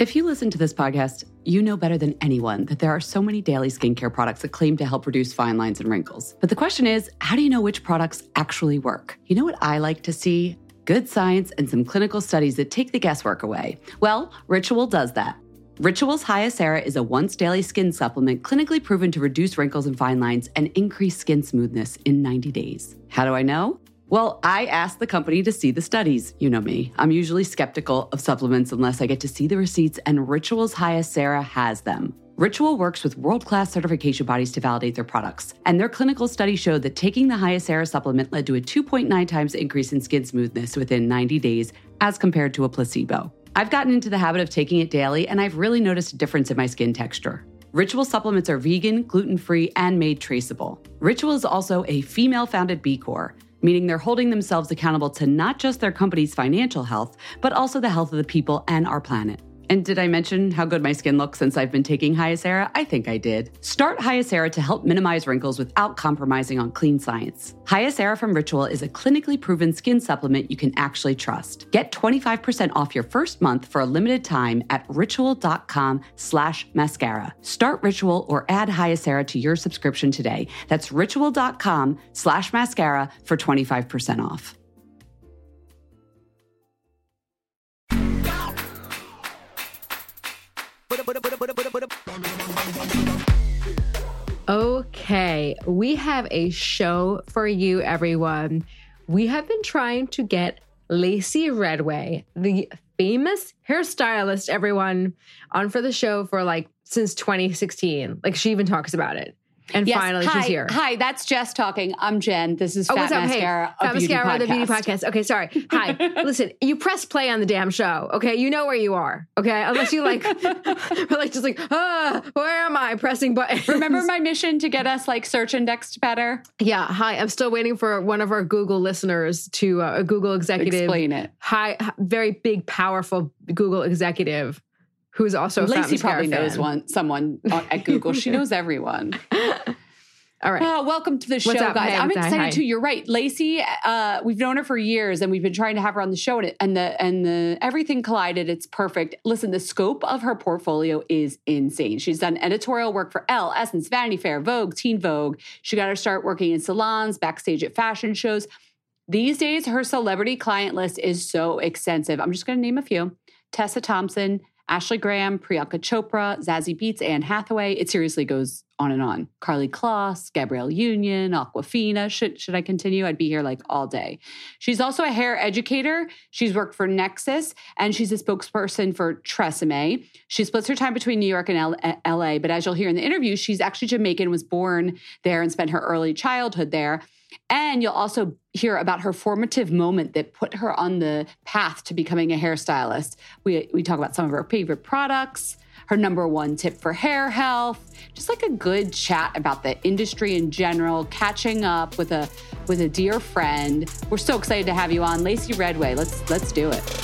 If you listen to this podcast, you know better than anyone that there are so many daily skincare products that claim to help reduce fine lines and wrinkles. But the question is, how do you know which products actually work? You know what I like to see? Good science and some clinical studies that take the guesswork away. Well, Ritual does that. Ritual's Hyacera is a once daily skin supplement clinically proven to reduce wrinkles and fine lines and increase skin smoothness in 90 days. How do I know? Well, I asked the company to see the studies. You know me. I'm usually skeptical of supplements unless I get to see the receipts, and Ritual's Hyacera has them. Ritual works with world class certification bodies to validate their products. And their clinical study showed that taking the Hyacera supplement led to a 2.9 times increase in skin smoothness within 90 days as compared to a placebo. I've gotten into the habit of taking it daily, and I've really noticed a difference in my skin texture. Ritual supplements are vegan, gluten free, and made traceable. Ritual is also a female founded B Corp meaning they're holding themselves accountable to not just their company's financial health, but also the health of the people and our planet. And did I mention how good my skin looks since I've been taking Hyacera? I think I did. Start Hyacera to help minimize wrinkles without compromising on clean science. Hyacera from Ritual is a clinically proven skin supplement you can actually trust. Get 25% off your first month for a limited time at ritual.com slash mascara. Start Ritual or add Hyacera to your subscription today. That's ritual.com slash mascara for 25% off. Okay, we have a show for you, everyone. We have been trying to get Lacy Redway, the famous hairstylist, everyone, on for the show for like since 2016. Like she even talks about it. And Yes. finally, Hi. she's here. Hi, that's Jess talking. I'm Jen. This is Oh, Fat what's up? Mascara, hey, Fat Mascara, the beauty podcast. Okay, sorry. Hi. Listen, you press play on the damn show. Okay, you know where you are. Okay, unless you like, like just like, ah, where am I? Pressing buttons. Remember my mission to get us like search indexed better? Yeah. Hi. I'm still waiting for one of our Google listeners to uh, a Google executive. Explain it. High, h- very big, powerful Google executive who's also a Lacy probably knows fan. one someone at Google. She knows everyone. All right. Oh, welcome to the show, up? guys. Hey, I'm excited Hi. too. You're right, Lacy. Uh, we've known her for years, and we've been trying to have her on the show, and, it, and the and the everything collided. It's perfect. Listen, the scope of her portfolio is insane. She's done editorial work for Elle, Essence, Vanity Fair, Vogue, Teen Vogue. She got her start working in salons, backstage at fashion shows. These days, her celebrity client list is so extensive. I'm just going to name a few: Tessa Thompson, Ashley Graham, Priyanka Chopra, Zazie Beetz, Anne Hathaway. It seriously goes on and on. Karlie Kloss, Gabrielle Union, Awkwafina. Should, should I continue? I'd be here like all day. She's also a hair educator. She's worked for Nexxus and she's a spokesperson for Tresemme. She splits her time between New York and L- uh, LA, but as you'll hear in the interview, she's actually Jamaican, was born there and spent her early childhood there. And you'll also hear about her formative moment that put her on the path to becoming a hairstylist. We, we talk about some of her favorite products, her number one tip for hair health, just like a good chat about the industry in general, catching up with a with a dear friend. We're so excited to have you on, Lacy Redway. Let's let's do it.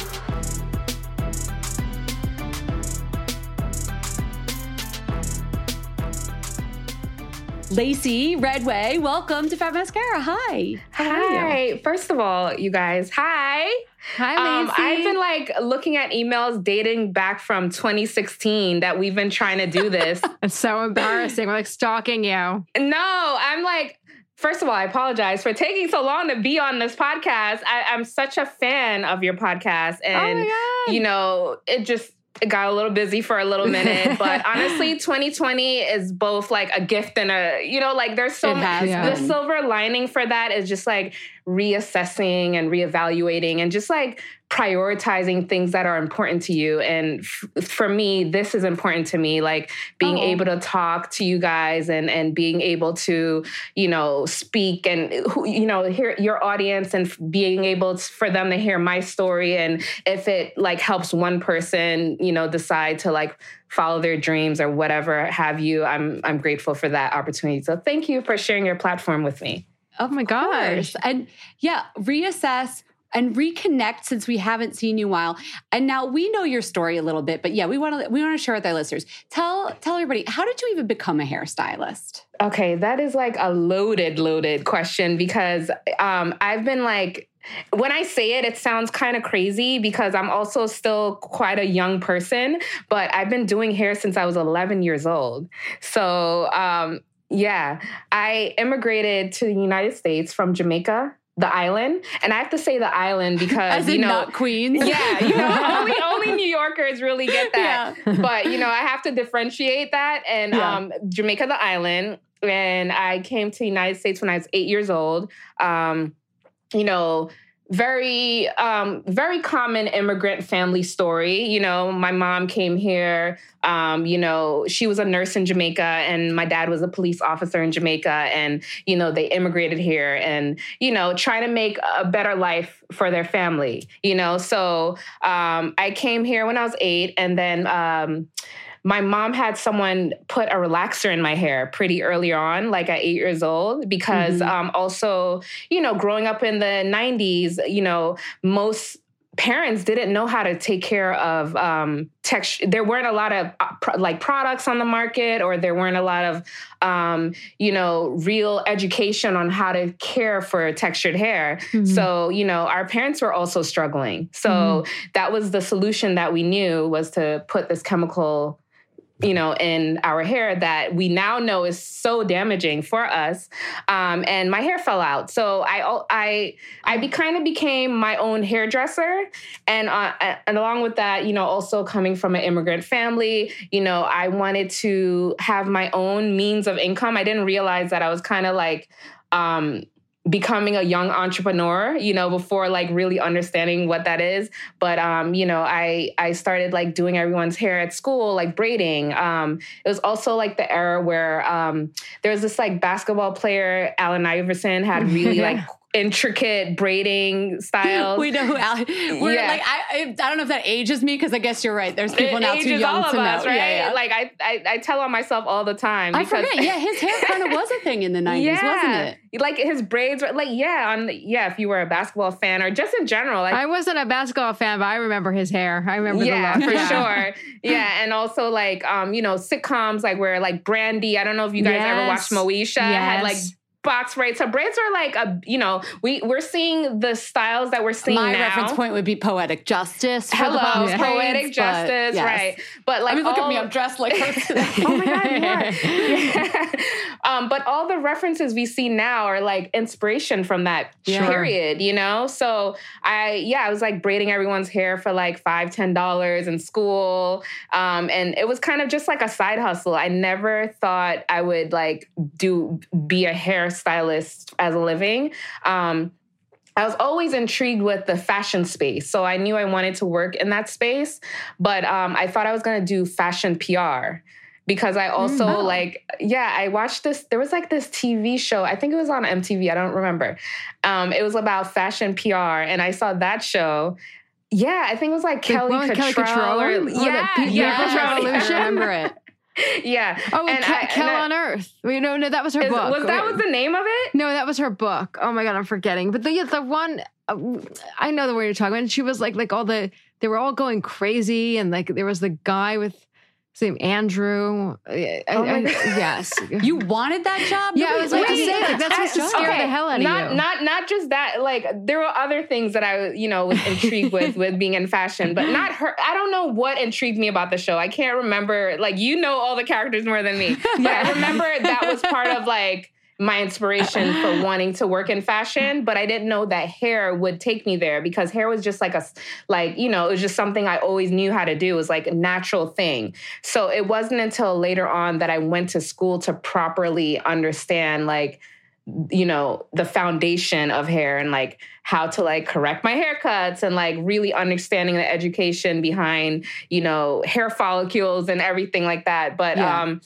Lacy Redway, welcome to Fat Mascara. Hi. Hi. First of all, you guys, hi. Hi, um, I've been like looking at emails dating back from 2016 that we've been trying to do this. it's so embarrassing. We're like stalking you. No, I'm like, First of all, I apologize for taking so long to be on this podcast. I, am such a fan of your podcast, oh and oh you know, it just got a little busy for a little minute, but honestly, 2020 is both like a gift and a, you know, like there's so much, the silver lining for that is just like reassessing and reevaluating and just like prioritizing things that are important to you. And f- for me, this is important to me, like being oh. able to talk to you guys and, and being able to, you know, speak and, you know, hear your audience and being able to, for them to hear my story. And if it like helps one person, you know, decide to like follow their dreams or whatever have you, I'm, I'm grateful for that opportunity. So thank you for sharing your platform with me. Oh my gosh. And yeah, reassess and reconnect since we haven't seen you while. And now we know your story a little bit, but yeah, we want to we want to share with our listeners. Tell tell everybody how did you even become a hairstylist? Okay, that is like a loaded loaded question because um, I've been like when I say it, it sounds kind of crazy because I'm also still quite a young person, but I've been doing hair since I was 11 years old. So, um, yeah, I immigrated to the United States from Jamaica the island, and I have to say the island because you know not Queens. Yeah, you know only only New Yorkers really get that. Yeah. But you know I have to differentiate that. And yeah. um, Jamaica, the island, and I came to the United States when I was eight years old. Um, you know, very um, very common immigrant family story. You know my mom came here um, you know she was a nurse in jamaica and my dad was a police officer in jamaica and you know they immigrated here and you know trying to make a better life for their family you know? So um, i came here when i was eight and then um, my mom had someone put a relaxer in my hair pretty early on, like at eight years old, because mm-hmm. um, also, you know, growing up in the 90s, you know, most parents didn't know how to take care of um, texture. There weren't a lot of uh, pro- like products on the market, or there weren't a lot of, um, you know, real education on how to care for textured hair. Mm-hmm. So, you know, our parents were also struggling. So mm-hmm. that was the solution that we knew was to put this chemical you know, in our hair that we now know is so damaging for us. Um, and my hair fell out, so I I I be, kind of became my own hairdresser, and uh, and along with that, you know, also coming from an immigrant family, you know, I wanted to have my own means of income. I didn't realize that I was kind of like um, becoming a young entrepreneur you know before like really understanding what that is. But um you know i i started like doing everyone's hair at school like braiding. Um it was also like the era where um there was this like basketball player allen iverson had really like intricate braiding styles. we know who Al- we're yeah. like I, I don't know if that ages me because I guess you're right. There's people it now too young to us, know. Right? Yeah, yeah. Like I, I, I tell on myself all the time. I forget. Yeah, his hair kind of was a thing in the '90s, yeah. wasn't it? Like his braids were like yeah, on the, yeah. If you were a basketball fan or just in general, like I wasn't a basketball fan, but I remember his hair. I remember yeah for sure. Yeah, and also like um you know sitcoms like where like Brandy. I don't know if you guys yes. ever watched Moesha yes. had like box braids. So braids are like a, you know, we we're seeing the styles that we're seeing My now. reference point would be poetic justice. Hello, yeah. poetic justice, yes. right? But like, I mean, look all, at me, I'm dressed like her today. oh my god, you are. Yeah. Um, but all the references we see now are like inspiration from that yeah. period, you know. So I, yeah, I was like braiding everyone's hair for like five, ten dollars in school, um, and it was kind of just like a side hustle. I never thought I would like do be a hair stylist as a living. Um, I was always intrigued with the fashion space. So I knew I wanted to work in that space, but um, I thought I was going to do fashion PR. because I also mm, like yeah I watched this there was like this TV show I think it was on MTV I don't remember um, it was about fashion PR and I saw that show yeah I think it was like, Kelly Cutrone or, oh, yeah yeah, yeah. Revolution I remember it yeah. Oh, and Ke- Kell on Earth. Wait, no, no, that was her is, book. Was that was the name of it? No, that was her book. Oh my god, I'm forgetting. But the the one uh, I know the one you're talking about. And she was like like all the they were all going crazy, and like there was the guy with same Andrew. Eh, I, oh I, yes, you wanted that job. Yeah, I was like, to say like, that's to scare okay. the hell out not, of you. Not not just that. Like there were other things that I you know was intrigued with with being in fashion, but not her. I don't know what intrigued me about the show. I can't remember. Like you know all the characters more than me, but I remember that was part of like my inspiration for wanting to work in fashion but i didn't know that hair would take me there because hair was just like a like you know it was just something i always knew how to do. It was like a natural thing. So it wasn't until later on that i went to school to properly understand like you know the foundation of hair and like how to like correct my haircuts and like really understanding the education behind you know hair follicles and everything like that. But yeah. um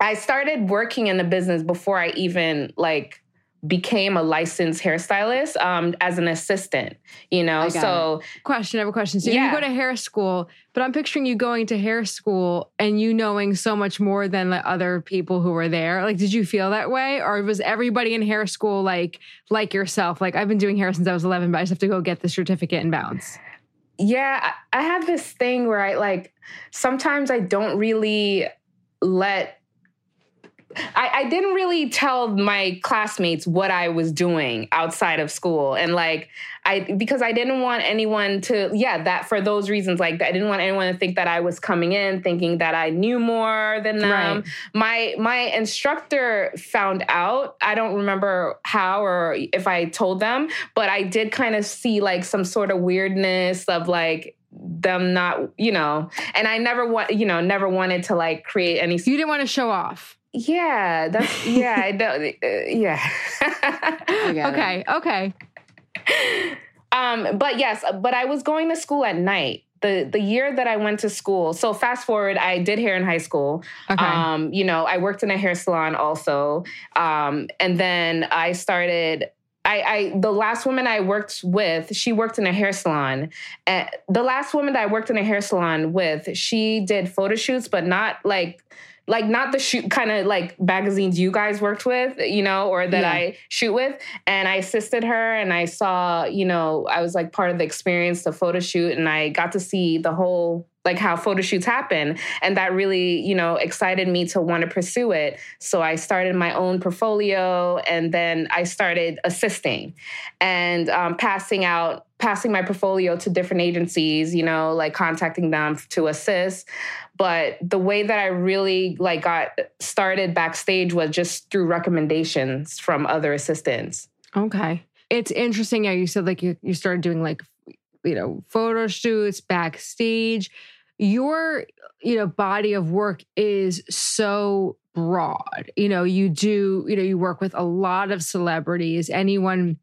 I started working in the business before I even like became a licensed hairstylist um, as an assistant, you know. So, it. question, I have a question. So, yeah. you go to hair school, but I'm picturing you going to hair school and you knowing so much more than the other people who were there. Like, did you feel that way, or was everybody in hair school like like yourself? Like, I've been doing hair since I was 11, but I just have to go get the certificate and bounce. Yeah, I have this thing where I like sometimes I don't really let I, I didn't really tell my classmates what I was doing outside of school. And like, I, because I didn't want anyone to, yeah, that for those reasons, like, I didn't want anyone to think that I was coming in thinking that I knew more than them. Right. My, my instructor found out. I don't remember how or if I told them, but I did kind of see like some sort of weirdness of like, them not, you know, and I never want, you know, never wanted to like create any. You didn't want to show off. Yeah, that's yeah. I don't. Uh, yeah. okay. It. Okay. Um, but yes, but I was going to school at night. The the year that I went to school. So fast forward, I did hair in high school. Okay. Um, you know, I worked in a hair salon also. Um, and then I started I, I, the last woman I worked with, she worked in a hair salon. And the last woman that I worked in a hair salon with, she did photo shoots, but not like like not the shoot kind of like magazines you guys worked with, you know, or that yeah. I shoot with. And I assisted her and I saw, you know, I was like part of the experience, the photo shoot, and I got to see the whole like how photo shoots happen and that really you know excited me to want to pursue it so i started my own portfolio and then i started assisting and um, passing out passing my portfolio to different agencies you know like contacting them to assist. But the way that i really like got started backstage was just through recommendations from other assistants. Okay. It's interesting how you said like you, you started doing like you know photo shoots backstage. Your you know body of work is so broad. You know you do you know you work with a lot of celebrities. Anyone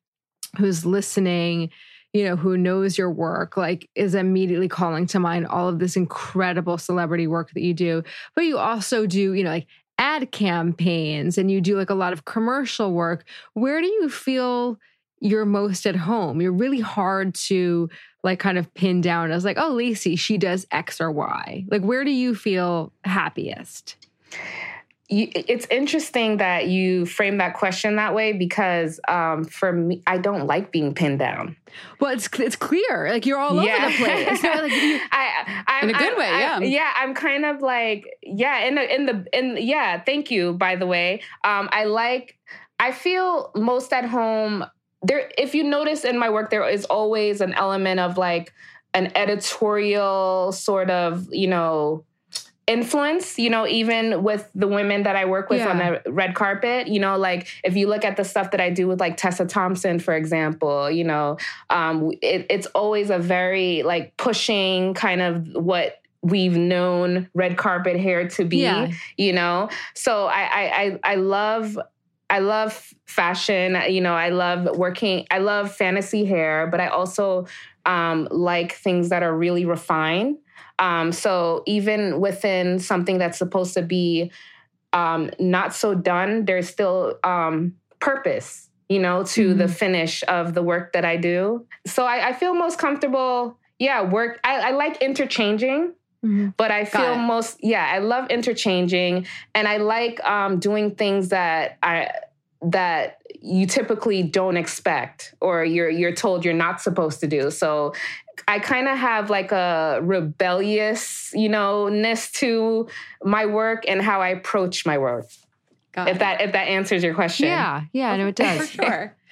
who's listening you know who knows your work like is immediately calling to mind all of this incredible celebrity work that you do but you also do you know like ad campaigns and you do like a lot of commercial work where do you feel you're most at home you're really hard to like kind of pin down as like, oh, Lacy, she does X or Y? Like, where do you feel happiest? It's interesting that you frame that question that way because um, for me, I don't like being pinned down. Well, it's it's clear, like you're all yeah. over the place. So, like, you, I, I'm, in a good I'm, way, yeah. I, yeah, I'm kind of like, yeah, in the in the in yeah. Thank you, by the way. Um, I like. I feel most at home there if you notice in my work there is always an element of like an editorial sort of you know influence you know even with the women that i work with yeah. on the red carpet you know like if you look at the stuff that i do with like tessa thompson for example you know um it, it's always a very like pushing kind of what we've known red carpet hair to be yeah. you know so I, I i love I love fashion. You know, I love working, I love fantasy hair, but I also um, like things that are really refined. Um, so even within something that's supposed to be um, not so done, there's still um, purpose, you know, to mm-hmm. the finish of the work that I do. So I, I feel most comfortable. Yeah, work. I, I like interchanging. Mm-hmm. But I feel most, yeah, I love interchanging, and I like um, doing things that I that you typically don't expect or you're you're told you're not supposed to do. So I kind of have like a rebellious, you know, ness to my work and how I approach my work. Got if it. that if that answers your question. Yeah, yeah, no, it does. For sure.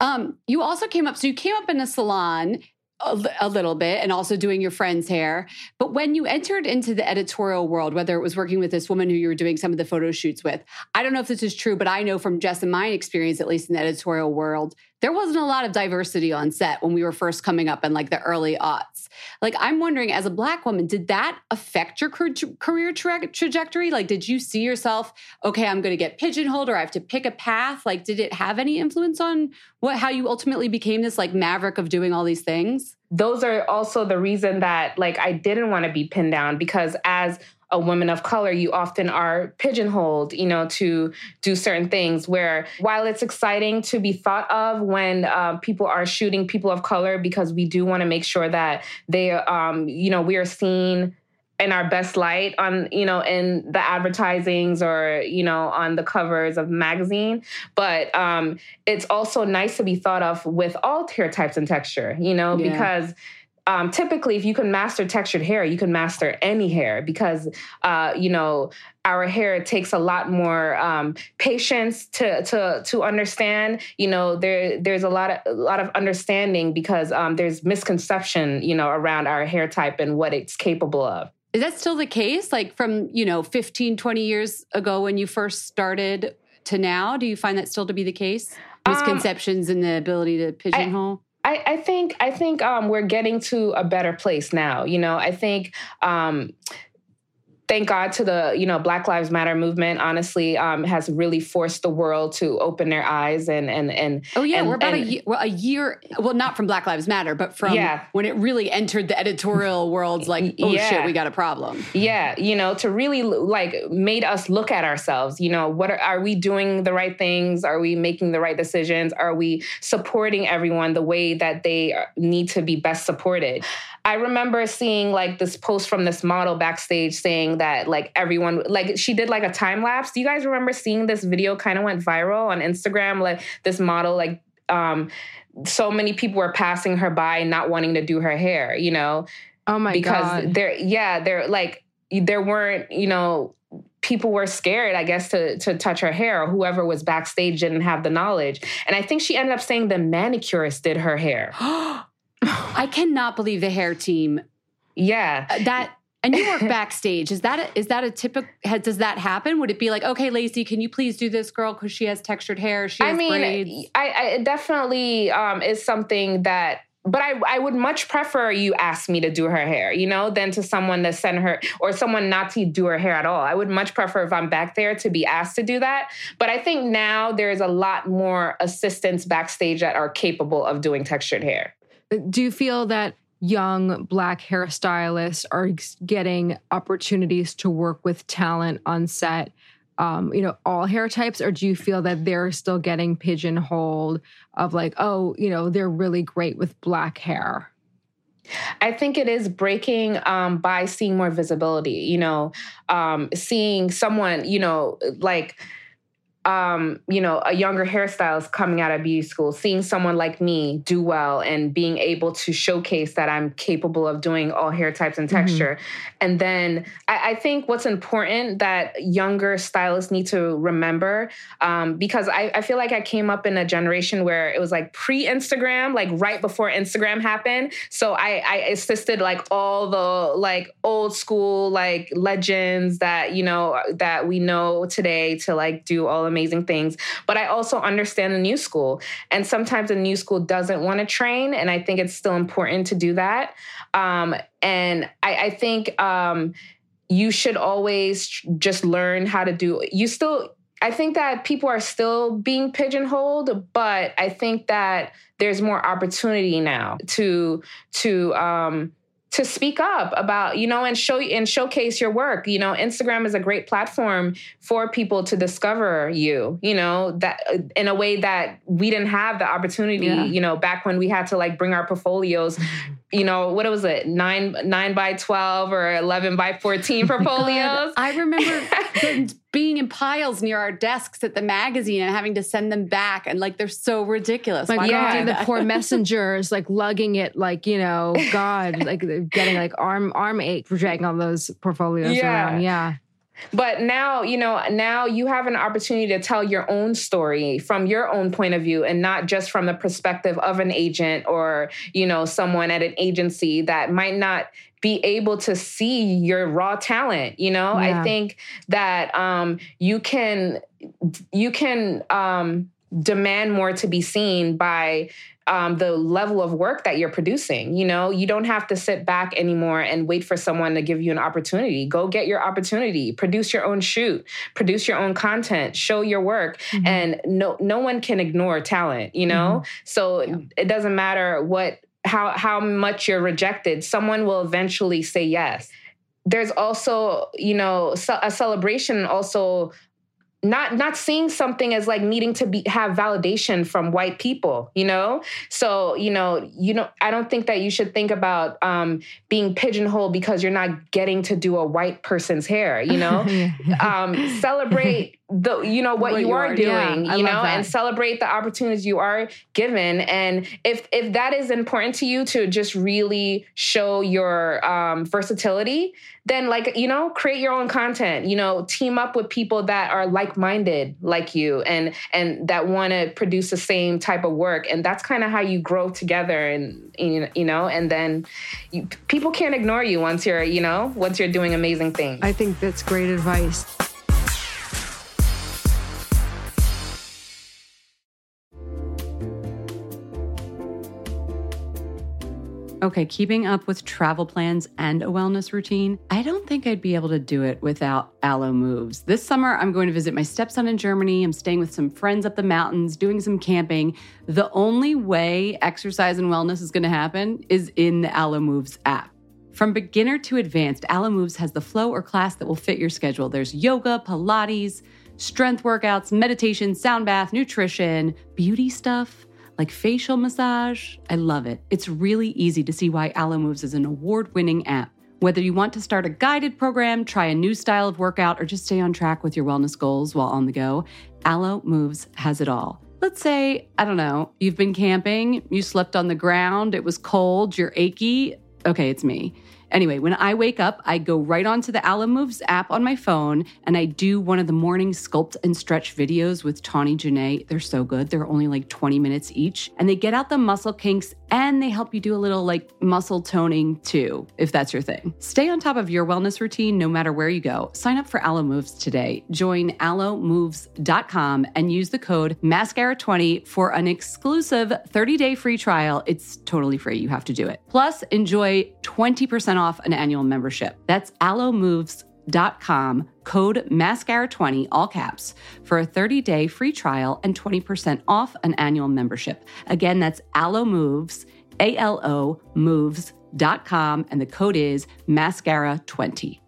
Um, you also came up, so you came up in a salon a, a, little bit and also doing your friend's hair. But when you entered into the editorial world, whether it was working with this woman who you were doing some of the photo shoots with, I don't know if this is true, but I know from Jess and my experience, at least in the editorial world, there wasn't a lot of diversity on set when we were first coming up in like the early aughts. Like, I'm wondering, as a Black woman, did that affect your career tra- trajectory? Like, did you see yourself, okay, I'm going to get pigeonholed or I have to pick a path? Like, did it have any influence on what how you ultimately became this like maverick of doing all these things? Those are also the reason that like I didn't want to be pinned down because as a woman of color, you often are pigeonholed, you know, to do certain things. Where while it's exciting to be thought of when uh, people are shooting people of color, because we do want to make sure that they, um, you know, we are seen in our best light on you know in the advertisings or you know on the covers of magazine but um it's also nice to be thought of with all hair types and texture you know yeah. because um, typically, if you can master textured hair, you can master any hair because, uh, you know, our hair takes a lot more um, patience to to to understand. You know, there there's a lot of a lot of understanding because um, there's misconception, you know, around our hair type and what it's capable of. Is that still the case? Like from you know 15, 20 years ago when you first started to now, do you find that still to be the case? Um, Misconceptions and the ability to pigeonhole. I, I think I think um, we're getting to a better place now. You know, I think um, thank God to the you know Black Lives Matter movement. Honestly, um, has really forced the world to open their eyes and and and. Oh yeah, and, we're about and, a, year, well, a year. Well, not from Black Lives Matter, but from yeah. when it really entered the editorial world. Like, oh yeah. shit, we got a problem. Yeah, you know, to really like made us look at ourselves. You know, what are, are we doing the right things? Are we making the right decisions? Are we supporting everyone the way that they need to be best supported? I remember seeing like this post from this model backstage saying that like everyone like she did like a time lapse. Do you guys remember seeing this video kind of went viral on Instagram like this model like um so many people were passing her by not wanting to do her hair, you know? Oh my because god. Because there yeah, there like there weren't, you know, people were scared, I guess, to to touch her hair, or whoever was backstage didn't have the knowledge. And I think she ended up saying the manicurist did her hair. I cannot believe the hair team. Yeah. Uh, that and you work backstage. Is that a, is that a typical? Does that happen? Would it be like, okay, Lacy, can you please do this, girl, because she has textured hair? She has I mean, braids. I, I definitely um, is something that. But I, I would much prefer you ask me to do her hair, you know, than to someone to send her or someone not to do her hair at all. I would much prefer if I'm back there to be asked to do that. But I think now there's a lot more assistants backstage that are capable of doing textured hair. Do you feel that young black hairstylists are getting opportunities to work with talent on set? Um, you know, all hair types, or do you feel that they're still getting pigeonholed of like, oh, you know, they're really great with black hair? I think it is breaking um, by seeing more visibility, you know, um, seeing someone, you know, like um, you know, a younger hairstylist coming out of beauty school, seeing someone like me do well and being able to showcase that I'm capable of doing all hair types and mm-hmm. texture. Mm-hmm. And then I, I, think what's important that younger stylists need to remember, um, because I, I, feel like I came up in a generation where it was like pre Instagram, like right before Instagram happened. So I, I assisted like all the like old school like legends that, you know, that we know today to like do all the amazing things. But I also understand the new school. And sometimes the new school doesn't want to train. And I think it's still important to do that. Um, and I, I think um, you should always just learn how to do, you still, I think that people are still being pigeonholed, but I think that there's more opportunity now to to um, to speak up about you know and show and showcase your work. You know instagram is a great platform for people to discover you you know that uh, in a way that we didn't have the opportunity yeah. you know back when we had to like bring our portfolios you know what was it nine nine by 12 or 11 by 14 portfolios? I remember being in piles near our desks at the magazine and having to send them back and like they're so ridiculous. Like yeah the poor messengers like lugging it like you know god like getting like arm arm ache for dragging all those portfolios yeah. around. Yeah but now, you know, now you have an opportunity to tell your own story from your own point of view and not just from the perspective of an agent or, you know, someone at an agency that might not be able to see your raw talent, you know? Yeah. I think that um you can you can um demand more to be seen by um, the level of work that you're producing. You know, you don't have to sit back anymore and wait for someone to give you an opportunity. Go get your opportunity. Produce your own shoot. Produce your own content. Show your work. Mm-hmm. And no, no one can ignore talent. You know, mm-hmm. so yeah. it doesn't matter what how how much you're rejected. Someone will eventually say yes there's also you know a celebration also not not seeing something as like needing to be have validation from white people you know? So you know you know i don't think that you should think about um, being pigeonholed because you're not getting to do a white person's hair you know? Um, celebrate the you know what, what you, you, are, are doing yeah, you know and celebrate the opportunities you are given. And if if that is important to you to just really show your um, versatility then like you know create your own content you know team up with people that are like-minded like you and and that want to produce the same type of work. And that's kind of how you grow together and you know and then you, people can't ignore you once you're you know once you're doing amazing things. I think that's great advice Okay, keeping up with travel plans and a wellness routine, I don't think I'd be able to do it without Alo Moves. This summer, I'm going to visit my stepson in Germany. I'm staying with some friends up the mountains, doing some camping. The only way exercise and wellness is going to happen is in the Alo Moves app. From beginner to advanced, Alo Moves has the flow or class that will fit your schedule. There's yoga, Pilates, strength workouts, meditation, sound bath, nutrition, beauty stuff like facial massage. I love it. It's really easy to see why Alo Moves is an award winning app. Whether you want to start a guided program, try a new style of workout, or just stay on track with your wellness goals while on the go, Alo Moves has it all. Let's say, I don't know, you've been camping, you slept on the ground, it was cold, you're achy. Okay, it's me. Anyway, when I wake up, I go right onto the Alo Moves app on my phone and I do one of the morning sculpt and stretch videos with Tawny Janae. They're so good. They're only like 20 minutes each. And they get out the muscle kinks and they help you do a little like muscle toning too, if that's your thing. Stay on top of your wellness routine no matter where you go. Sign up for Alo Moves today. Join alomoves.com and use the code mascara20 for an exclusive 30-day free trial. It's totally free. You have to do it. Plus, enjoy 20% off an annual membership. That's alomoves.com code mascara20 all caps for a 30-day free trial and 20% off an annual membership again that's alo moves a-l-o moves.com and the code is mascara20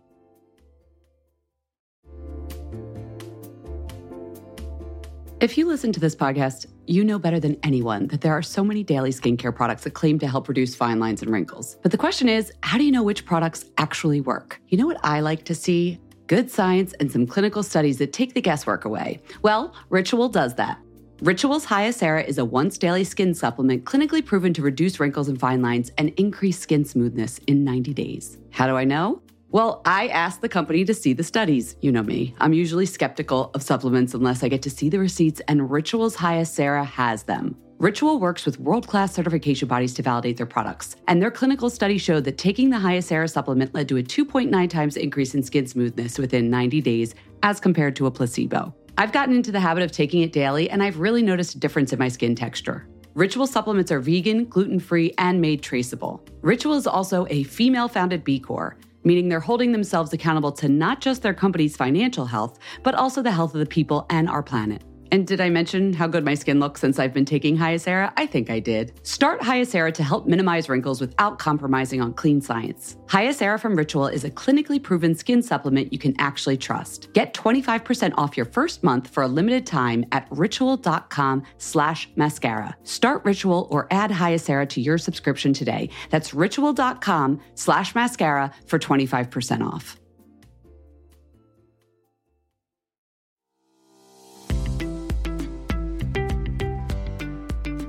if you listen to this podcast you know better than anyone that there are so many daily skincare products that claim to help reduce fine lines and wrinkles. But the question is, how do you know which products actually work? You know what I like to see? Good science and some clinical studies that take the guesswork away. Well, Ritual does that. Ritual's Hyacera is a once daily skin supplement clinically proven to reduce wrinkles and fine lines and increase skin smoothness in 90 days. How do I know? Well, I asked the company to see the studies. You know me. I'm usually skeptical of supplements unless I get to see the receipts, and Ritual's Hyacera has them. Ritual works with world class certification bodies to validate their products, and their clinical study showed that taking the Hyacera supplement led to a 2.9 times increase in skin smoothness within 90 days as compared to a placebo. I've gotten into the habit of taking it daily, and I've really noticed a difference in my skin texture. Ritual supplements are vegan, gluten free, and made traceable. Ritual is also a female founded B Corp meaning they're holding themselves accountable to not just their company's financial health, but also the health of the people and our planet. And did I mention how good my skin looks since I've been taking Hyacera? I think I did. Start Hyacera to help minimize wrinkles without compromising on clean science. Hyacera from Ritual is a clinically proven skin supplement you can actually trust. Get 25% off your first month for a limited time at ritual.com slash mascara. Start Ritual or add Hyacera to your subscription today. That's ritual.com slash mascara for 25% off.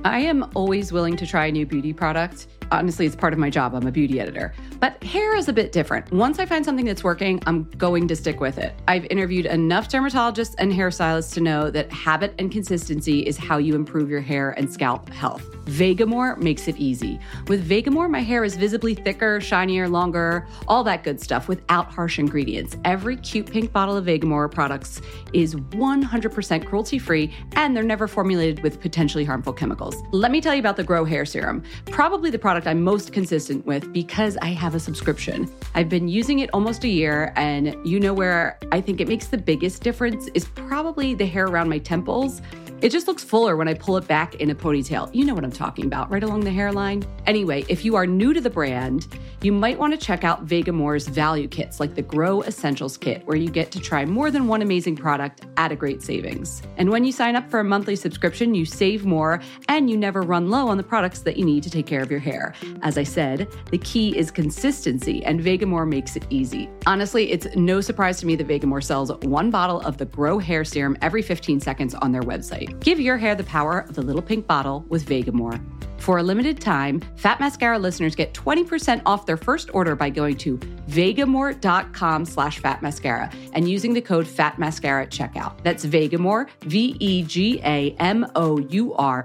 I am always willing to try a new beauty product. Honestly, it's part of my job. I'm a beauty editor. But hair is a bit different. Once I find something that's working, I'm going to stick with it. I've interviewed enough dermatologists and hairstylists to know that habit and consistency is how you improve your hair and scalp health. Vegamour makes it easy. With Vegamour, my hair is visibly thicker, shinier, longer, all that good stuff without harsh ingredients. Every cute pink bottle of Vegamour products is 100% cruelty free and they're never formulated with potentially harmful chemicals. Let me tell you about the Grow Hair Serum, probably the product I'm most consistent with because I have a subscription. I've been using it almost a year, and you know where I think it makes the biggest difference is probably the hair around my temples. It just looks fuller when I pull it back in a ponytail. You know what I'm talking about, right along the hairline. Anyway, if you are new to the brand, you might want to check out Vegamour's value kits, like the Grow Essentials Kit, where you get to try more than one amazing product at a great savings. And when you sign up for a monthly subscription, you save more and you never run low on the products that you need to take care of your hair. As I said, the key is consistency, and Vegamour makes it easy. Honestly, it's no surprise to me that Vegamour sells one bottle of the Grow Hair Serum every 15 seconds on their website. Give your hair the power of the little pink bottle with Vegamour. For a limited time, Fat Mascara listeners get 20% off their first order by going to vegamour.com slash fatmascara and using the code FATMASCARA at checkout. That's Vegamour, V-E-G-A-M-O-U-R,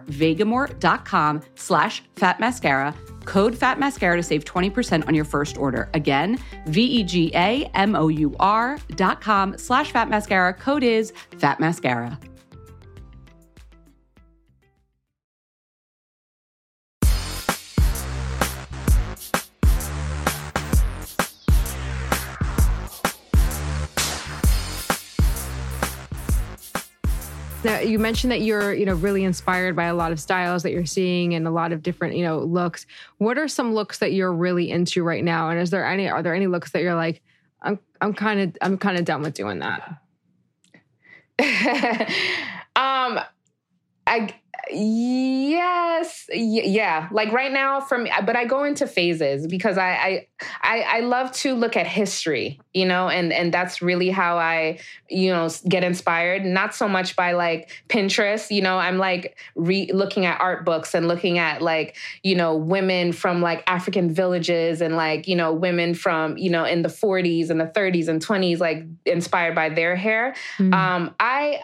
vegamour.com slash fatmascara, code FATMASCARA to save 20% on your first order. Again, V-E-G-A-M-O-U-R dot com slash fatmascara, code is FATMASCARA. Now, you mentioned that you're, you know, really inspired by a lot of styles that you're seeing and a lot of different, you know, looks. What are some looks that you're really into right now? And is there any are there any looks that you're like I'm I'm kind of I'm kind of done with doing that? um I yes yeah like right now from but i go into phases because I, I i love to look at history you know and and that's really how i you know get inspired not so much by like pinterest you know i'm like re looking at art books and looking at like you know women from like african villages and like you know women from you know in the 40s and the 30s and 20s like inspired by their hair mm. um i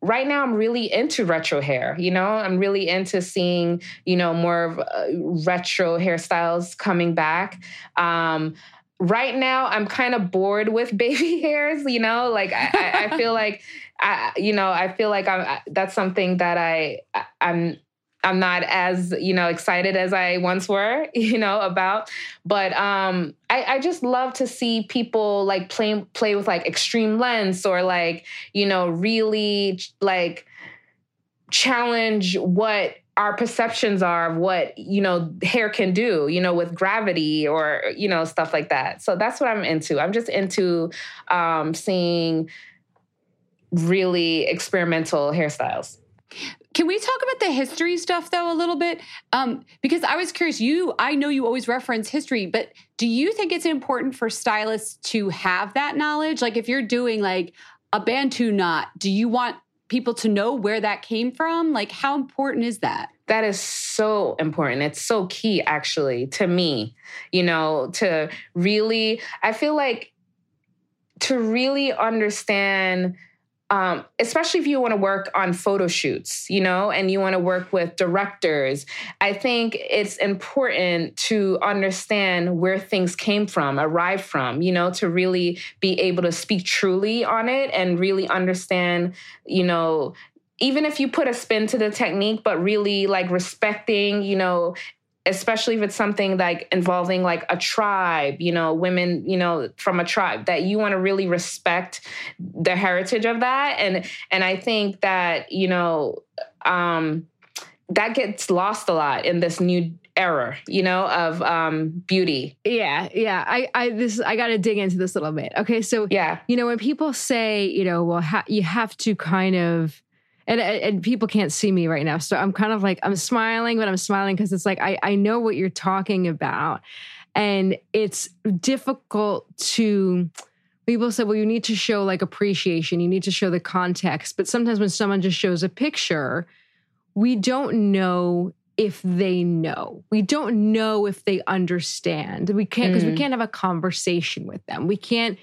right now i'm really into retro hair you know I'm really into seeing, you know, more of uh, retro hairstyles coming back. Um, right now, I'm kind of bored with baby hairs. You know, like I, I feel like, I, you know, I feel like I'm. That's something that I, I'm. I'm not as you know excited as I once were, you know, about. But um, I, I just love to see people like play play with like extreme lengths or like you know really like challenge what our perceptions are of what you know hair can do you know with gravity or you know stuff like that. So that's what i'm into. I'm just into um, seeing really experimental hairstyles. Can we talk about the history stuff though a little bit? Um, because i was curious you i know you always reference history but do you think it's important for stylists to have that knowledge? Like if you're doing like a bantu knot do you want people to know where that came from? Like, how important is that? That is so important. It's so key, actually, to me, you know, to really, I feel like to really understand um, especially if you want to work on photo shoots, you know, and you want to work with directors, I think it's important to understand where things came from, arrived from, you know, to really be able to speak truly on it and really understand, you know, even if you put a spin to the technique, but really like respecting, you know, especially if it's something like involving like a tribe, you know, women, you know, from a tribe that you want to really respect the heritage of that. And and I think that, you know, um that gets lost a lot in this new era, you know, of um beauty. Yeah, yeah. I I this I got to dig into this a little bit. Okay, so yeah, you know, when people say, you know, well, ha- you have to kind of and and people can't see me right now. So i'm kind of like i'm smiling but i'm smiling because it's like I, I know what you're talking about. And it's difficult to people say well you need to show like appreciation. You need to show the context. But sometimes when someone just shows a picture we don't know if they know. We don't know if they understand. We can't because mm. we can't have a conversation with them. We can't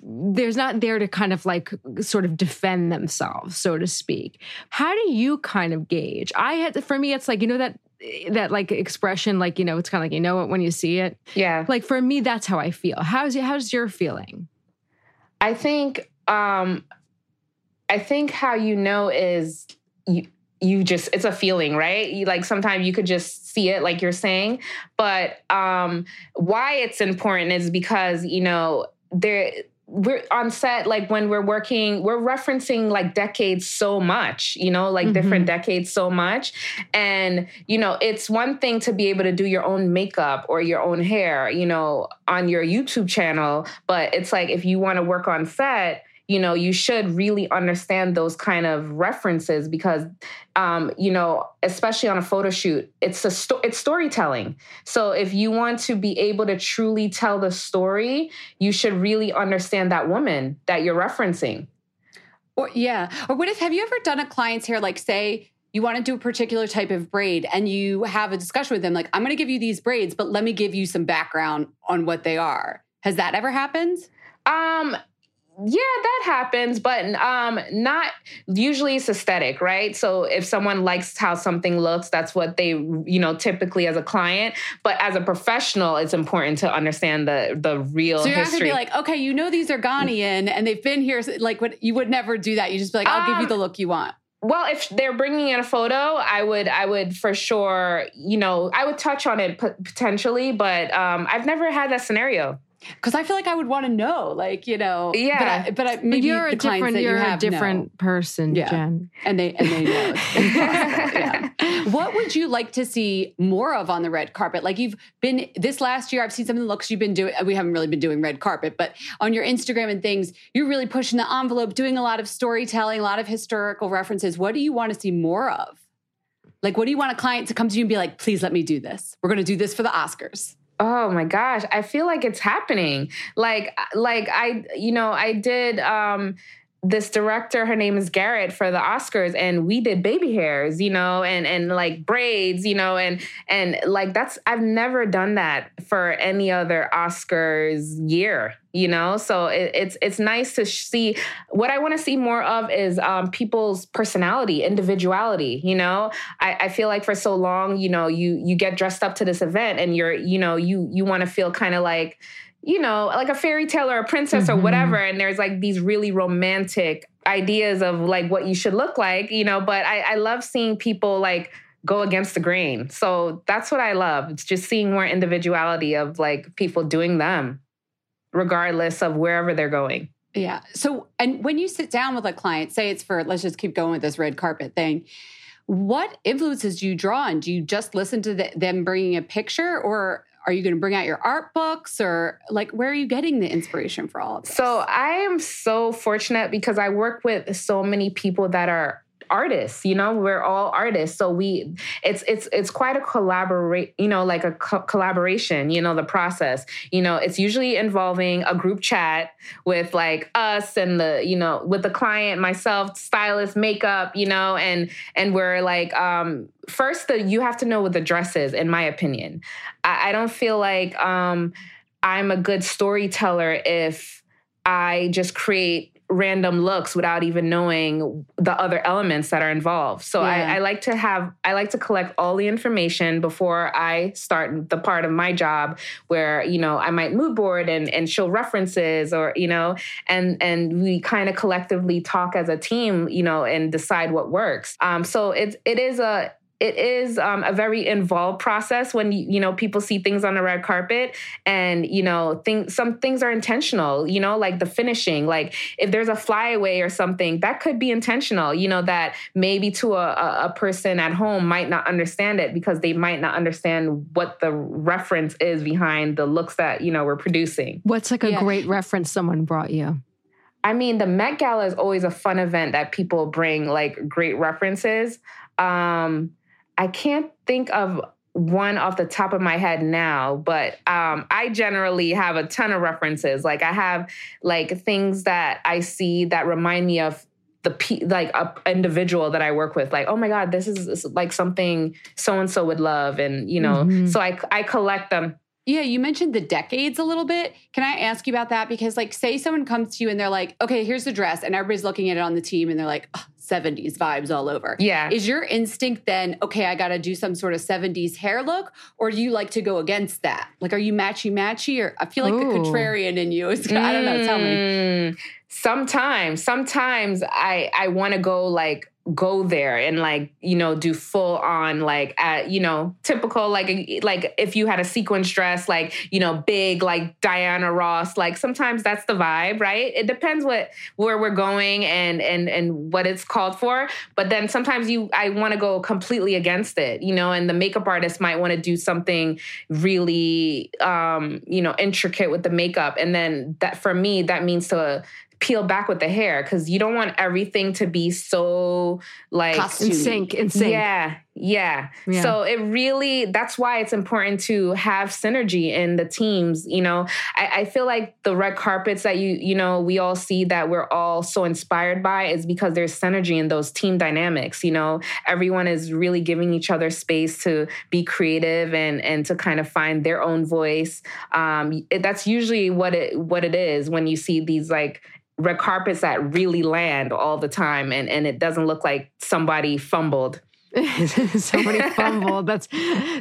there's not there to kind of like sort of defend themselves, so to speak. How do you kind of gauge? I had for me, it's like you know that that like expression, like you know, it's kind of like you know it when you see it. Yeah. Like for me, that's how I feel. How's how's your feeling? I think um I think how you know is you you just it's a feeling right you like sometimes you could just see it like you're saying but um why it's important is because you know there we're on set like when we're working we're referencing like decades so much you know like mm-hmm. different decades so much and you know it's one thing to be able to do your own makeup or your own hair you know on your youtube channel but it's like if you want to work on set you know you should really understand those kind of references because um, you know especially on a photo shoot it's a sto- it's storytelling. So if you want to be able to truly tell the story you should really understand that woman that you're referencing. Or yeah. Or what if have you ever done a client's hair like say you want to do a particular type of braid and you have a discussion with them like i'm going to give you these braids but let me give you some background on what they are. Has that ever happened? Um yeah that happens but um not usually it's aesthetic right? So if someone likes how something looks that's what they you know typically as a client. But as a professional it's important to understand the the real so you're history. not gonna be like okay you know these are ghanaian and they've been here like what you would never do that. You just be like i'll um, give you um, the look you want. well if they're bringing in a photo i would i would for sure you know i would touch on it potentially but um i've never had that scenario because I feel like I would want to know, like you know, yeah. But, I, but I, maybe you're a different, you're you a different know. person, yeah. Jen, and they and they know. yeah. What would you like to see more of on the red carpet? Like you've been this last year, I've seen some of the looks you've been doing. We haven't really been doing red carpet, but on your Instagram and things, you're really pushing the envelope, doing a lot of storytelling, a lot of historical references. What do you want to see more of? Like, what do you want a client to come to you and be like, please let me do this? We're going to do this for the Oscars. Oh my gosh, I feel like it's happening. Like like I you know, I did um this director her name is garrett for the oscars and we did baby hairs you know and and like braids you know and and like that's i've never done that for any other oscars year you know? So it, it's it's nice to see what i want to see more of is um, people's personality individuality you know? I, I feel like for so long you know you you get dressed up to this event and you're you know you you want to feel kind of like you know, like a fairy tale or a princess mm-hmm. or whatever. And there's like these really romantic ideas of like what you should look like, you know, but I, I love seeing people like go against the grain. So that's what I love. It's just seeing more individuality of like people doing them, regardless of wherever they're going. Yeah. So, and when you sit down with a client, say it's for, let's just keep going with this red carpet thing. What influences do you draw on? Do you just listen to the, them bringing a picture, or are you going to bring out your art books or like where are you getting the inspiration for all of this? So I am so fortunate because I work with so many people that are artists you know we're all artists. So we it's it's it's quite a collaborate you know like a co- collaboration you know the process. You know it's usually involving a group chat with like us and the you know with the client myself stylist makeup you know and and we're like um first the you have to know what the dress is in my opinion. I, I don't feel like um i'm a good storyteller if I just create random looks without even knowing the other elements that are involved. So yeah. I, I, like to have I like to collect all the information before I start the part of my job where you know I might mood board and and show references or you know and and we kind of collectively talk as a team you know and decide what works. Um, so it's it is a it is um, a very involved process when you know people see things on the red carpet and you know things some things are intentional you know like the finishing like if there's a flyaway or something that could be intentional you know that maybe to a, a person at home might not understand it because they might not understand what the reference is behind the looks that you know we're producing what's like a yeah. great reference someone brought you I mean, the Met Gala is always a fun event that people bring like great references. Um, I can't think of one off the top of my head now, but um, I generally have a ton of references. Like I have like things that I see that remind me of the pe- like a individual that I work with. Like, oh my god, this is, this is like something so and so would love, and you know, mm-hmm. so I I collect them. Yeah, you mentioned the decades a little bit. Can I ask you about that? Because, like, say someone comes to you and they're like, okay, here's the dress, and everybody's looking at it on the team and they're like, oh, 70s vibes all over. Yeah. Is your instinct then, okay, I got to do some sort of 70s hair look? Or do you like to go against that? Like, are you matchy matchy? Or I feel like Ooh. the contrarian in you is, I don't know, tell me. Mm, sometimes, sometimes I, I want to go like go there and like you know do full on like at you know typical like like if you had a sequence dress like you know big like Diana Ross like sometimes that's the vibe right? It depends what where we're going and and and what it's called for but then sometimes you I want to go completely against it you know and the makeup artist might want to do something really um you know intricate with the makeup and then that for me that means to peel back with the hair because you don't want everything to be so like in sync in sync. Yeah, yeah. Yeah. So it really that's why it's important to have synergy in the teams you know? I, I feel like the red carpets that you you know we all see that we're all so inspired by is because there's synergy in those team dynamics you know? Everyone is really giving each other space to be creative and and to kind of find their own voice. Um it, that's usually what it what it is when you see these like red carpets that really land all the time and, and it doesn't look like somebody fumbled somebody fumbled. That's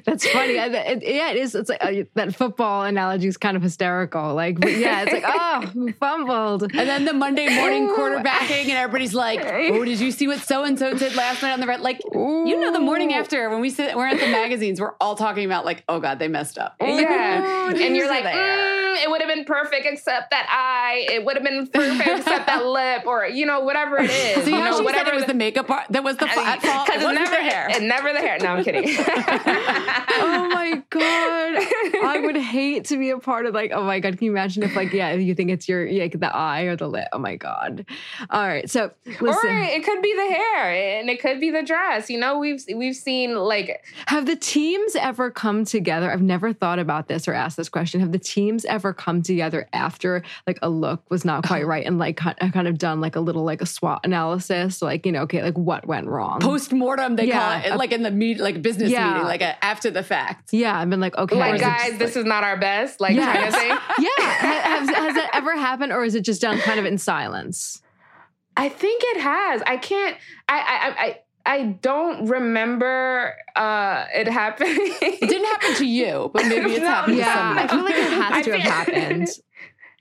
that's funny. It, yeah, it is. It's like uh, that football analogy is kind of hysterical. Like, yeah, it's like oh, fumbled, and then the Monday morning quarterbacking, and everybody's like, "Oh, did you see what so and so did last night on the red?" Like, Ooh. you know, the morning after when we sit, we're at the magazines, we're all talking about like, "Oh God, they messed up." Yeah, and you're like, Mm, it would have been perfect except that eye. It would have been perfect except that lip, or you know, whatever it is. So you, know, whatever it was the makeup part that was the fault. Because it's never the hair. And never the hair. No, I'm kidding. oh my god, I would hate to be a part of like. Oh my god, can you imagine if like yeah, you think it's your like the eye or the lip? Oh my god. All right, so listen. or it could be the hair and it could be the dress. You know, we've we've seen like. Have the teams ever come together? I've never thought about this or asked this question. Have the teams ever come together after like a look was not quite uh-huh. right and like kind of done like a little like a SWOT analysis? Like you know, okay, like what went wrong? Post mortem, they yeah. call it like in the meet, like business yeah. meeting, like a, after the fact. Yeah, I've been like, okay, like guys, this like, is not our best. Like yeah. trying to say, yeah. has, has that ever happened, or is it just done kind of in silence? I think it has. I can't. I. I. I I don't remember uh, it happening. it didn't happen to you, but maybe it's no, happened yeah, to somebody. I feel like it has to have happened.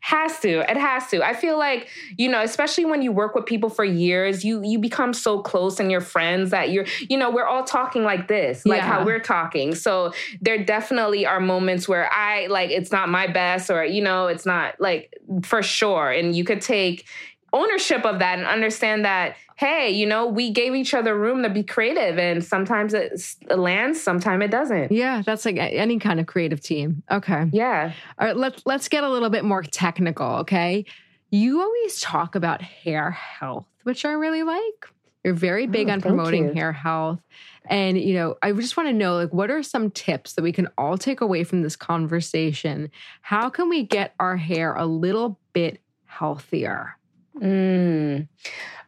Has to. It has to. I feel like, you know, especially when you work with people for years, you you become so close and you're friends that you're, you know, we're all talking like this, like yeah. how we're talking. So there definitely are moments where I like it's not my best or, you know, it's not like for sure. And you could take ownership of that and understand that hey, you know, we gave each other room to be creative and sometimes it lands, sometimes it doesn't. Yeah, that's like any kind of creative team. Okay. Yeah. All right, let's let's get a little bit more technical, okay? You always talk about hair health, which I really like. You're very oh, big oh, on promoting you. hair health. And, you know, I just want to know like what are some tips that we can all take away from this conversation? How can we get our hair a little bit healthier? Mm.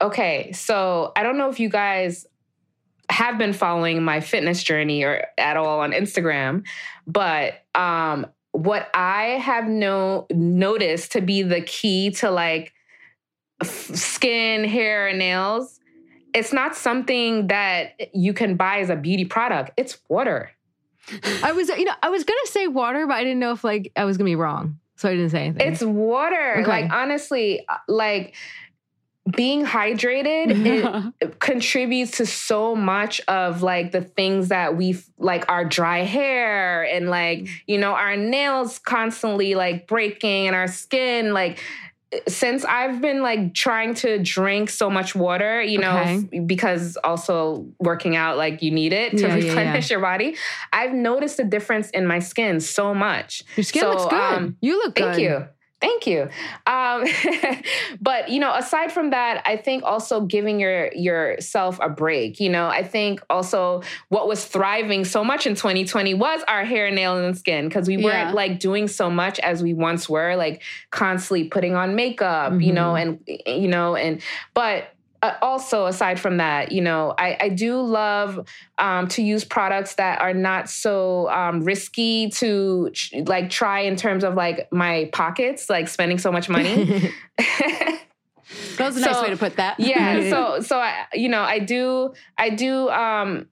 Okay, so I don't know if you guys have been following my fitness journey or at all on Instagram, but um, what I have no noticed to be the key to like f- skin, hair, and nails, it's not something that you can buy as a beauty product. It's water. I was, you know, I was gonna say water, but I didn't know if like I was gonna be wrong. So I didn't say anything. It's water. Okay. Like honestly, uh, like being hydrated it contributes to so much of like the things that we like our dry hair and like you know our nails constantly like breaking and our skin like since I've been like trying to drink so much water, you know, okay. because also working out, like you need it to yeah, replenish yeah, yeah. your body. I've noticed a difference in my skin so much. Your skin so, looks good. Um, you look good. Thank you. Thank you. Um, but you know, aside from that, I think also giving your yourself a break. You know, I think also what was thriving so much in 2020 was our hair, nail, and skin because we weren't like doing so much as we once were, like constantly putting on makeup. Mm-hmm. You know, mm-hmm. and you know, and but uh, also aside from that you know i, I do love um, to use products that are not so um, risky to like try in terms of like my pockets like spending so much money. That was a nice way to put that. yeah so so I, you know i do i do um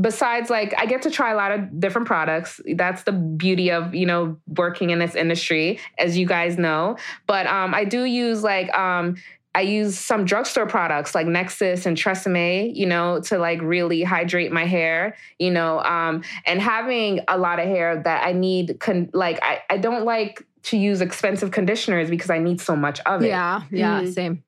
besides like i get to try a lot of different products. That's the beauty of you know working in this industry as you guys know. But um i do use like um I use some drugstore products like Nexxus and Tresemme, you know, to like really hydrate my hair, you know, um, and having a lot of hair that I need, con- like, I, I don't like to use expensive conditioners because I need so much of it. Yeah, yeah, mm-hmm. same.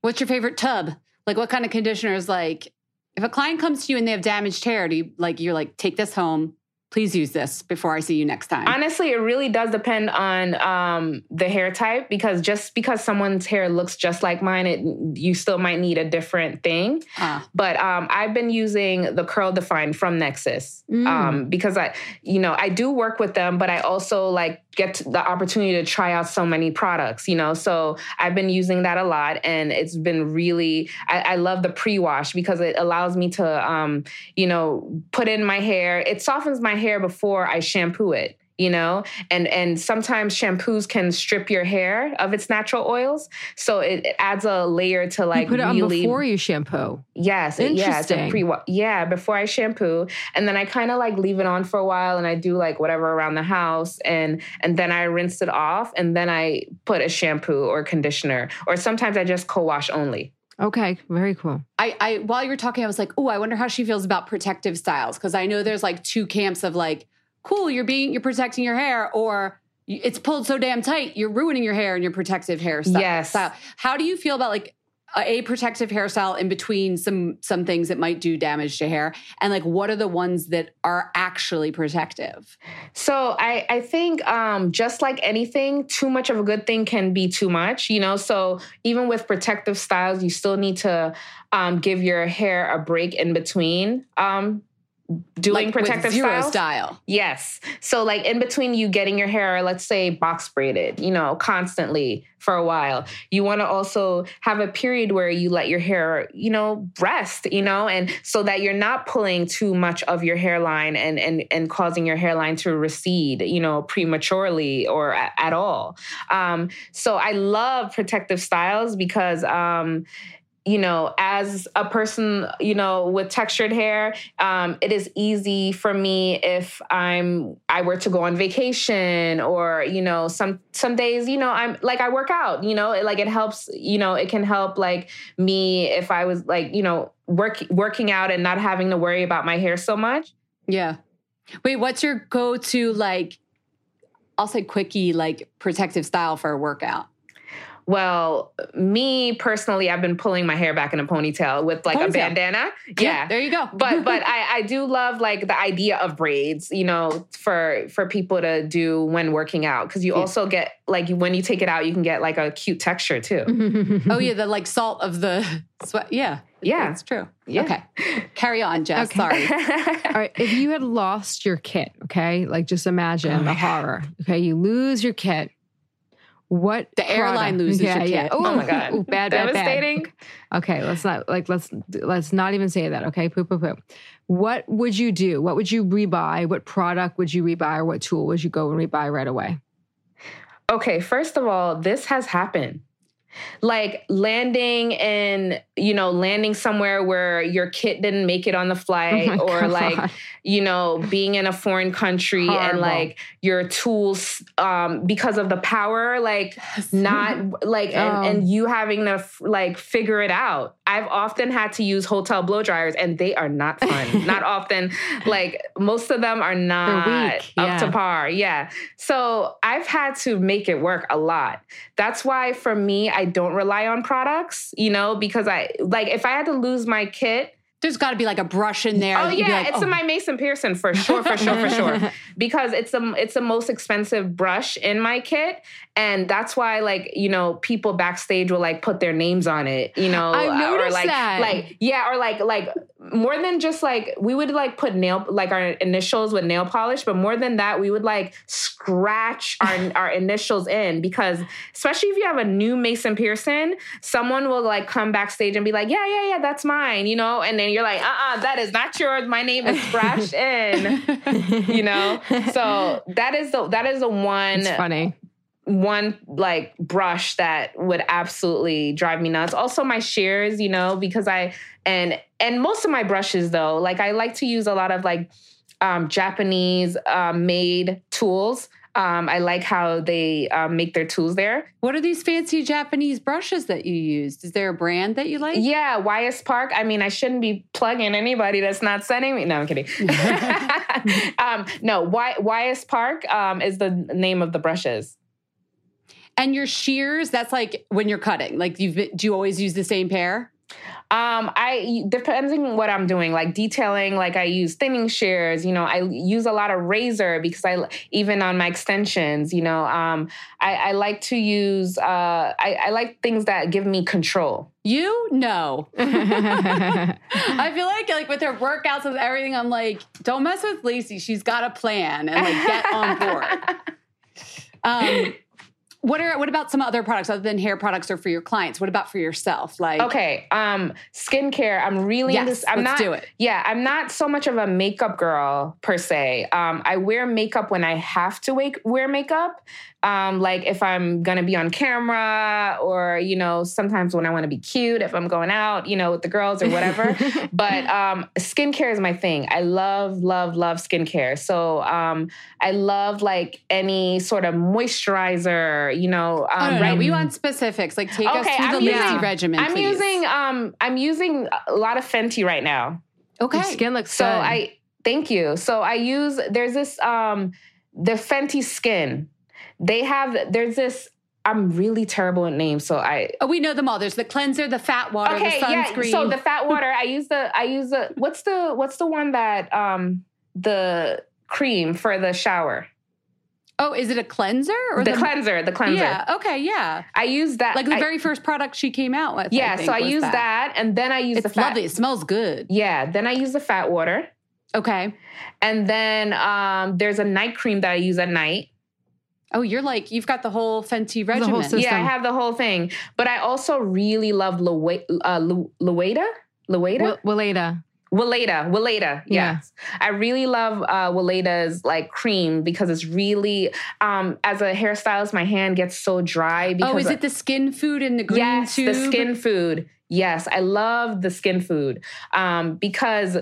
What's your favorite tub? Like, what kind of conditioners? Like, if a client comes to you and they have damaged hair, do you like, you're like, take this home, please use this before I see you next time? Honestly, it really does depend on um, the hair type because just because someone's hair looks just like mine, it you still might need a different thing. Uh. But um, I've been using the Curl Define from Nexxus mm. um, because I, you know, I do work with them, but I also like get the opportunity to try out so many products, you know. So I've been using that a lot, and it's been really. I, I love the pre-wash because it allows me to, um, you know, put in my hair. It softens my hair before I shampoo it you know? And and sometimes shampoos can strip your hair of its natural oils. So it, it adds a layer to like you put it really, on before you shampoo. Yes Interesting. yeah pre yeah before i shampoo. And then i kind of like leave it on for a while and i do like whatever around the house and and then i rinse it off and then i put a shampoo or conditioner. Or sometimes i just co-wash only Okay, very cool. I, I while you were talking, I was like, oh, I wonder how she feels about protective styles because I know there's like two camps of like, cool, you're being you're protecting your hair, or it's pulled so damn tight, you're ruining your hair and your protective hairstyle. Yes. Style. How do you feel about like a protective hairstyle in between some some things that might do damage to hair? And like what are the ones that are actually protective? So i i think um just like anything too much of a good thing can be too much you know? So even with protective styles you still need to um give your hair a break in between um doing like protective zero style. Yes. So like in between you getting your hair, let's say box braided, you know, constantly for a while, you want to also have a period where you let your hair, you know, rest, you know, and so that you're not pulling too much of your hairline and and and causing your hairline to recede, you know, prematurely or at, at all. Um, so I love protective styles because um you know, as a person, you know, with textured hair, um, it is easy for me if I'm I were to go on vacation or you know some some days, you know, I'm like I work out, you know, it, like it helps, you know, it can help like me if I was like you know work working out and not having to worry about my hair so much. Yeah. Wait, what's your go to like? I'll say quickie like protective style for a workout. Well, me personally, I've been pulling my hair back in a ponytail with like ponytail. a bandana. Yeah. yeah. there you go. but but I, I do love like the idea of braids, you know, for for people to do when working out because you yeah. also get like when you take it out, you can get like a cute texture too. oh yeah, the like salt of the sweat. Yeah. Yeah, it's true. Yeah. Okay. Carry on, Jess. Okay. Sorry. All right. If you had lost your kit, okay, like just imagine oh the horror. Okay, you lose your kit what the product? airline loses yeah, yeah. Ooh, oh my god, Ooh, bad, bad, devastating. Bad. Okay, let's not like let's let's not even say that. Okay, poo poo poo. What would you do? What would you rebuy? What product would you rebuy, or what tool would you go and rebuy right away? Okay, first of all, this has happened. Like landing in you know landing somewhere where your kit didn't make it on the flight Oh or God. like you know being in a foreign country and like your tools um because of the power like not like and, Oh. and you having to f- like figure it out. I've often had to use hotel blow dryers and they are not fun. Not often. Like most of them are not weak, up yeah. to par. Yeah. So i've had to make it work a lot. That's why for me i don't rely on products you know because i like if i had to lose my kit There's got to be like a brush in there. Oh that you'd be yeah, like, it's oh. a my Mason Pearson for sure, for sure, for sure. Because it's the it's the most expensive brush in my kit, and that's why like you know people backstage will like put their names on it, you know, I've uh, or noticed like that. like yeah, or like like more than just like we would like put nail like our initials with nail polish, but more than that, we would like scratch our our initials in because especially if you have a new Mason Pearson, someone will like come backstage and be like, yeah, yeah, yeah, that's mine, you know, and then you're like, uh, uh that is not yours. My name is scratched in, you know. So that is the that is the one It's funny. one like brush that would absolutely drive me nuts. Also my shears, you know, because I and and most of my brushes though, like I like to use a lot of like um, Japanese uh, made tools. Um, I like how they um, make their tools there. What are these fancy Japanese brushes that you used? Is there a brand that you like? Yeah, YS Park. I mean, I shouldn't be plugging anybody that's not sending me. No, I'm kidding. um, no, y- YS Park um, is the name of the brushes. And your shears, that's like when you're cutting. Like you've been, do you always use the same pair? Um, I depending on what I'm doing, like detailing, like I use thinning shears. You know, I use a lot of razor because I even on my extensions. You know, um, I, I like to use. Uh, I, I like things that give me control. You no. I feel like like with her workouts and everything, I'm like, don't mess with Lacy. She's got a plan and like get on board. Um, what are what about some other products other than hair products or for your clients? What about for yourself? Like Okay, um, skincare. I'm really Yes, this. I'm let's not. do it. Yeah, I'm not so much of a makeup girl per se. Um, I wear makeup when I have to wake, wear makeup. Um, like if I'm gonna be on camera, or you know, sometimes when I want to be cute, if I'm going out, you know, with the girls or whatever. but um, skincare is my thing. I love, love, love skincare. So um, I love like any sort of moisturizer. You know, Oh, um, no, right- we want specifics. Like take us Okay, through the I'm Lacy using- regimen. I'm please. using um I'm using a lot of Fenty right now. okay. Your skin looks So good. I thank you. So I use there's this um the Fenty skin. They have there's this I'm really terrible at names, so I Oh, we know them all. There's the cleanser, the fat water, okay the yeah. sunscreen. So the fat water I use the I use the what's the what's the one that um the cream for the shower oh, is it a cleanser or the, cleanser the cleanser Yeah. Okay. Yeah. I use that Like the I- very first product she came out with. yeah think, so I use that. and then I use It's the fat lovely. It smells good. yeah then I use the fat water Okay. And then um, there's a night cream that I use at night. Oh, you're like you've got the whole Fenty The whole regimen. Yeah, I have the whole thing. But I also really love Lue- uh, Lu- Lueda. Lueda? Will- Willada. Weleda. Weleda. Yeah. Yes. I really love uh, Weleda's like cream because it's really, um, as a hairstylist, my hand gets so dry. Because oh, is it the skin food in the green yes, tube? the skin food. Yes, I love the skin food um, because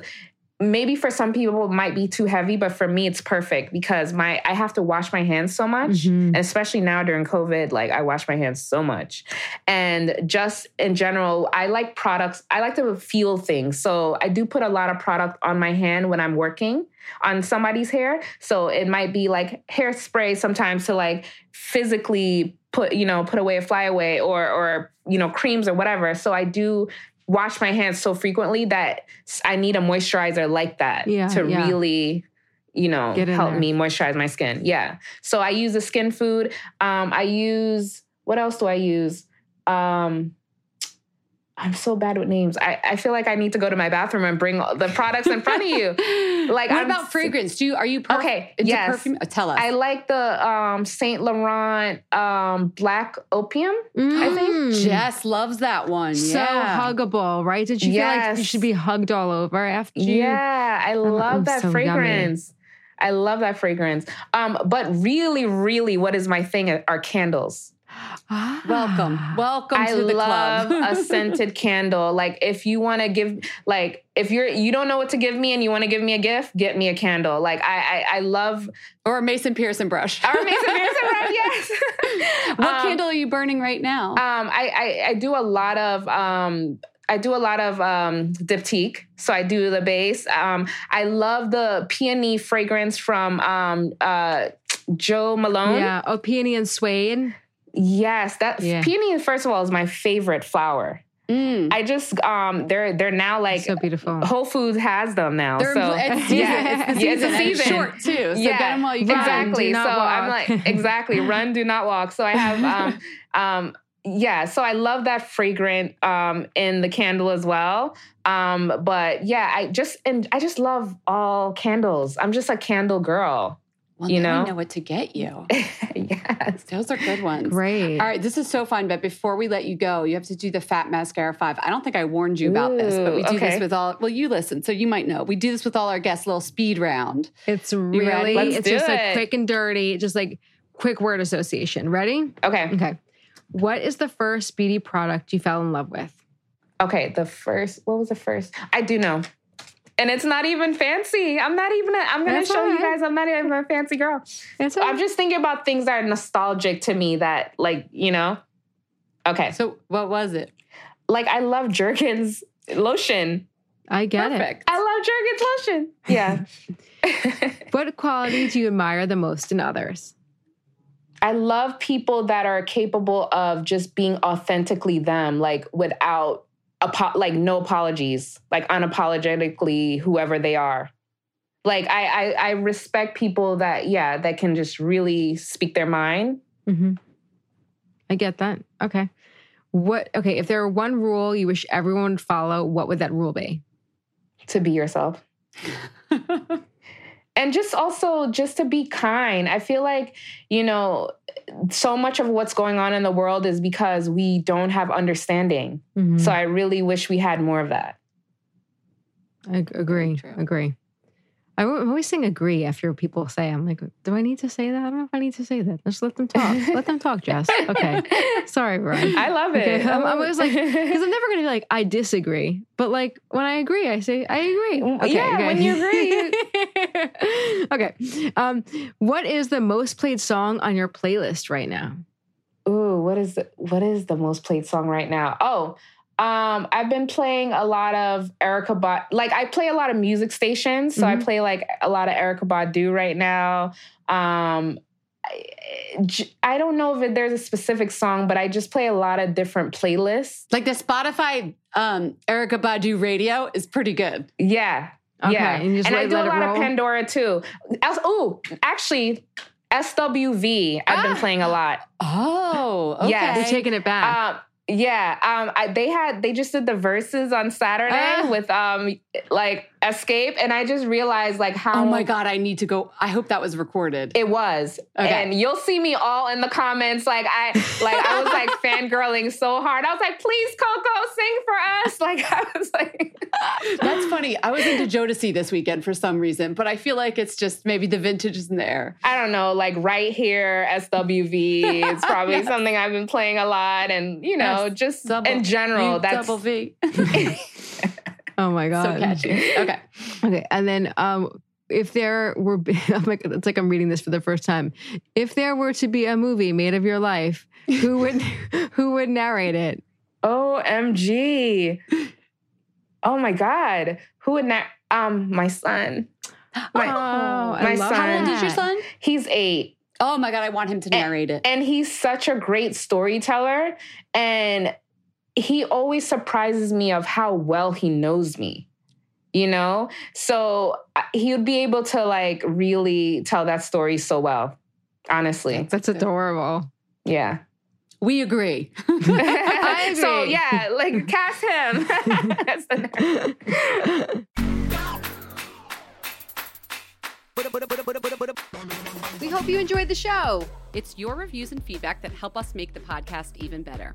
maybe for some people it might be too heavy, but for me it's perfect because my I have to wash my hands so much, Mhm. and especially now during COVID, like I wash my hands so much, and just in general, I like products. I like to feel things, so I do put a lot of product on my hand when I'm working on somebody's hair. So it might be like hairspray sometimes to like physically put you know put away a flyaway or or you know creams or whatever. So I do wash my hands so frequently that I need a moisturizer like that Yeah, to yeah. really you know help there. me moisturize my skin. Yeah. So I use the skin food. Um I use what else do I use? Um I'm so bad with names. I, I feel like I need to go to my bathroom and bring the products in front of you. Like, what I'm about fragrance? Do you are you perf- Okay, into yes. perfume? Oh, tell us. I like the um, Saint Laurent um, Black Opium. I think. Mm. Jess loves that one. So yeah. huggable, right? Did you feel like you should be hugged all over after you? Yeah, I love mm, that so yummy. fragrance. I love that fragrance. Um, but really, really, what is my thing are candles. Ah. Welcome. Welcome I to the love club. a scented candle. Like if you want to give, like if you're you don't know what to give me and you want to give me a gift, get me a candle. Like I I, I love or a Mason Pearson brush. our Mason Pearson brush. Yes. what Um, candle are you burning right now? Um, I, I I do a lot of um. I do a lot of um, diptyque, so I do the base. Um, I love the peony fragrance from um, uh, Jo Malone. Yeah. Oh, peony and suede. Yes, that Yeah. peony. First of all, is my favorite flower. Mm. I just um, they're they're now like so beautiful. Whole Foods has them now. They're- so it's yeah, It's the yeah, it's a season. And it's short too. So Yeah, get them while you can. Run, exactly. do So not I'm like exactly run, do not walk. So I have um um yeah. So I love that fragrant um in the candle as well. Um, but yeah, I just and I just love all candles. I'm just a candle girl. Well, you know? I know what to get you. yes. Those are good ones. Great. All right, this is so fun. But before we let you go, you have to do the Fat Mascara Five. I don't think I warned you about this, but we do okay. this with all. Well, you listen, so you might know. We do this with all our guests. Little speed round. It's ready? really, Let's it's do just like it. quick and dirty, just like quick word association. Ready? Okay. Okay. What is the first beauty product you fell in love with? Okay. The first. What was the first? I do know. And it's not even fancy. I'm not even. A, I'm gonna That's show you guys. I'm not even a fancy girl. It's I'm just thinking about things that are nostalgic to me. That like you know. Okay. So, what was it? Like I love Jergens lotion. I get Perfect. I love Jergens lotion. Yeah. What quality do you admire the most in others? I love people that are capable of just being authentically them, like without apo- like no apologies, like unapologetically whoever they are. Like I, I I respect people that yeah that can just really speak their mind. hmm I get that. Okay. What? Okay. If there were one rule you wish everyone would follow, what would that rule be? to be yourself. and just also just to be kind. I feel like, you know, so much of what's going on in the world is because we don't have understanding. Mhm. So I really wish we had more of that. I agree. Agree. I w- I'm always saying agree after people say. I'm like, do I need to say that? I don't know if I need to say that. Just let them talk. let them talk, Jess. Okay. Sorry, Brian. I love it. Okay, I'm, I'm always like, because I'm never going to be like, I disagree. But like, when I agree, I say, I agree. Okay, Yeah, okay. when you agree. okay. Um, what is the most played song on your playlist right now? Ooh, what is the what is the most played song right now? Oh, um, I've been playing a lot of Erykah Bad. Like I play a lot of music stations, so I Mhm. play like a lot of Erykah Badu right now. Um, I, j- I don't know if there's a specific song, but I just play a lot of different playlists. like the Spotify um, Erykah Badu radio is pretty good. Yeah, Okay, yeah, and you just let- I do a lot roll? of Pandora too. Else, ooh, actually, SWV. I've Ah. been playing a lot. Oh, okay. Yes. You're taking it back. Um, yeah, um, I, they had they just did the Verzuz on Saturday Ah. with um like Xscape, and I just realized like how oh my god, I need to go. I hope that was recorded. it was, Okay. and you'll see me all in the comments like I like I was like fangirling so hard. I was like, please Coko, sing for us. Like I was like, That's funny. I was into Jodeci this weekend for some reason, but I feel like it's just maybe the vintage isn't there. I don't know, like right here SWV. It's probably Yes. something I've been playing a lot, and you know, Yes, just double- in general, that's double V. oh my so God. catchy. Okay. Okay, and then um, if there were, I'm like, it's like I'm reading this for the first time. If there were to be a movie made of your life, who would who would narrate it? OMG. Oh my God. Who would not? Um, my son. My, Oh, my love son. How old is your son? He's eight. Oh my god, I want him to narrate it. And he's such a great storyteller. And he always surprises me of how well he knows me. You know? So he would be able to like really tell that story so well. Honestly. That's adorable. Yeah. We agree. I so yeah, like cast him. That's the We hope you enjoyed the show. It's your reviews and feedback that help us make the podcast even better.